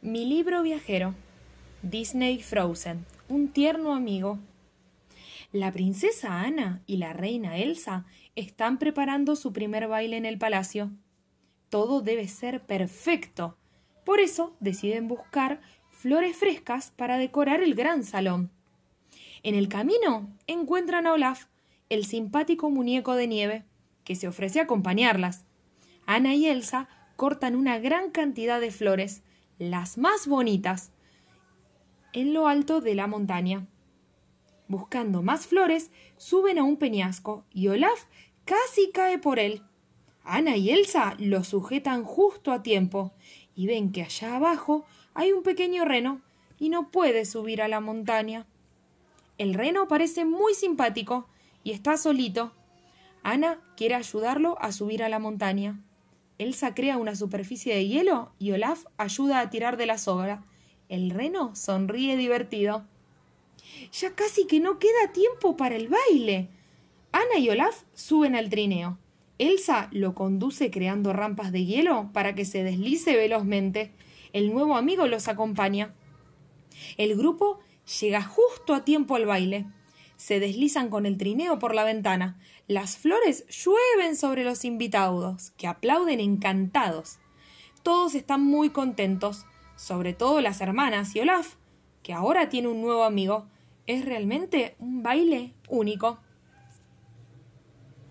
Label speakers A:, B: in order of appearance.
A: Mi libro viajero. Disney Frozen. Un tierno amigo. La princesa Ana y la reina Elsa están preparando su primer baile en el palacio. Todo debe ser perfecto. Por eso deciden buscar flores frescas para decorar el gran salón. En el camino encuentran a Olaf, el simpático muñeco de nieve, que se ofrece a acompañarlas. Ana y Elsa cortan una gran cantidad de flores, las más bonitas, en lo alto de la montaña. Buscando más flores, suben a un peñasco y Olaf casi cae por él. Ana y Elsa lo sujetan justo a tiempo y ven que allá abajo hay un pequeño reno y no puede subir a la montaña. El reno parece muy simpático y está solito. Ana quiere ayudarlo a subir a la montaña. Elsa crea una superficie de hielo y Olaf ayuda a tirar de la soga. El reno sonríe divertido. Ya casi que no queda tiempo para el baile. Ana y Olaf suben al trineo. Elsa lo conduce creando rampas de hielo para que se deslice velozmente. El nuevo amigo los acompaña. El grupo llega justo a tiempo al baile. Se deslizan con el trineo por la ventana. Las flores llueven sobre los invitados, que aplauden encantados. Todos están muy contentos, sobre todo las hermanas y Olaf, que ahora tiene un nuevo amigo. Es realmente un baile único.